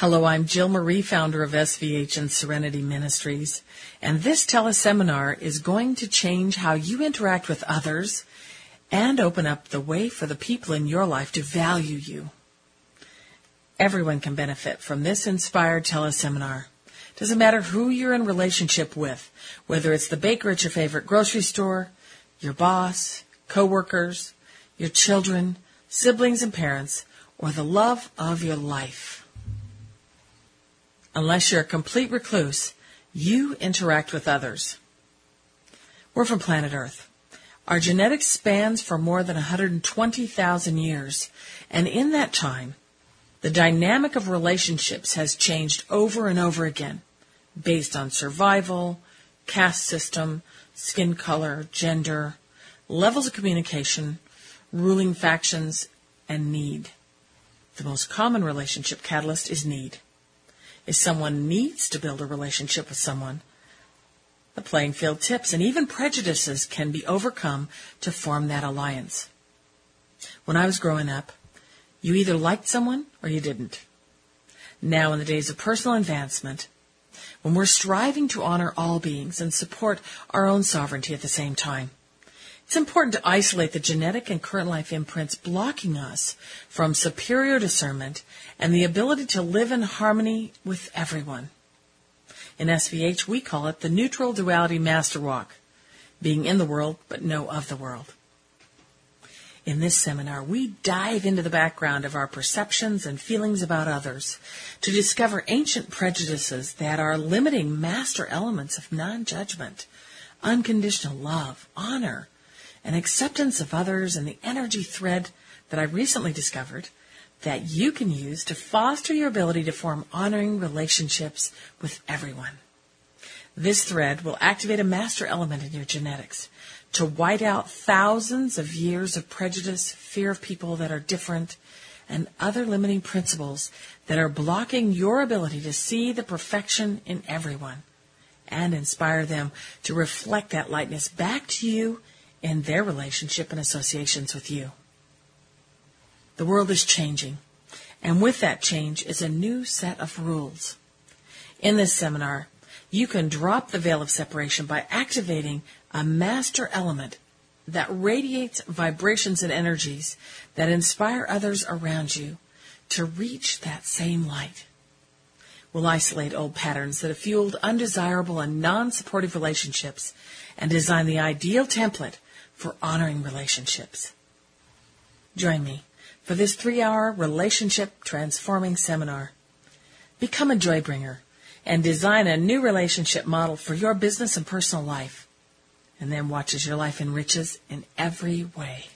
Hello, I'm Jill Marie, founder of SVH and Serenity Ministries, and this teleseminar is going to change how you interact with others and open up the way for the people in your life to value you. Everyone can benefit from this inspired teleseminar. Doesn't matter who you're in relationship with, whether it's the baker at your favorite grocery store, your boss, coworkers, your children, siblings and parents, or the love of your life. Unless you're a complete recluse, you interact with others. We're from planet Earth. Our genetics spans for more than 120,000 years, and in that time, the dynamic of relationships has changed over and over again based on survival, caste system, skin color, gender, levels of communication, ruling factions, and need. The most common relationship catalyst is need. If someone needs to build a relationship with someone, the playing field tips and even prejudices can be overcome to form that alliance. When I was growing up, you either liked someone or you didn't. Now, in the days of personal advancement, when we're striving to honor all beings and support our own sovereignty at the same time, it's important to isolate the genetic and current life imprints blocking us from superior discernment and the ability to live in harmony with everyone. In SVH, we call it the neutral duality master walk, being in the world but no of the world. In this seminar, we dive into the background of our perceptions and feelings about others to discover ancient prejudices that are limiting master elements of non-judgment, unconditional love, honor, and acceptance of others and the energy thread that I recently discovered that you can use to foster your ability to form honoring relationships with everyone. This thread will activate a master element in your genetics to white out thousands of years of prejudice, fear of people that are different, and other limiting principles that are blocking your ability to see the perfection in everyone and inspire them to reflect that lightness back to you in their relationship and associations with you. The world is changing, and with that change is a new set of rules. In this seminar, you can drop the veil of separation by activating a master element that radiates vibrations and energies that inspire others around you to reach that same light. We'll isolate old patterns that have fueled undesirable and non-supportive relationships and design the ideal template for honoring relationships. Join me for this three hour relationship transforming seminar. Become a joy bringer and design a new relationship model for your business and personal life. And then watch as your life enriches in every way.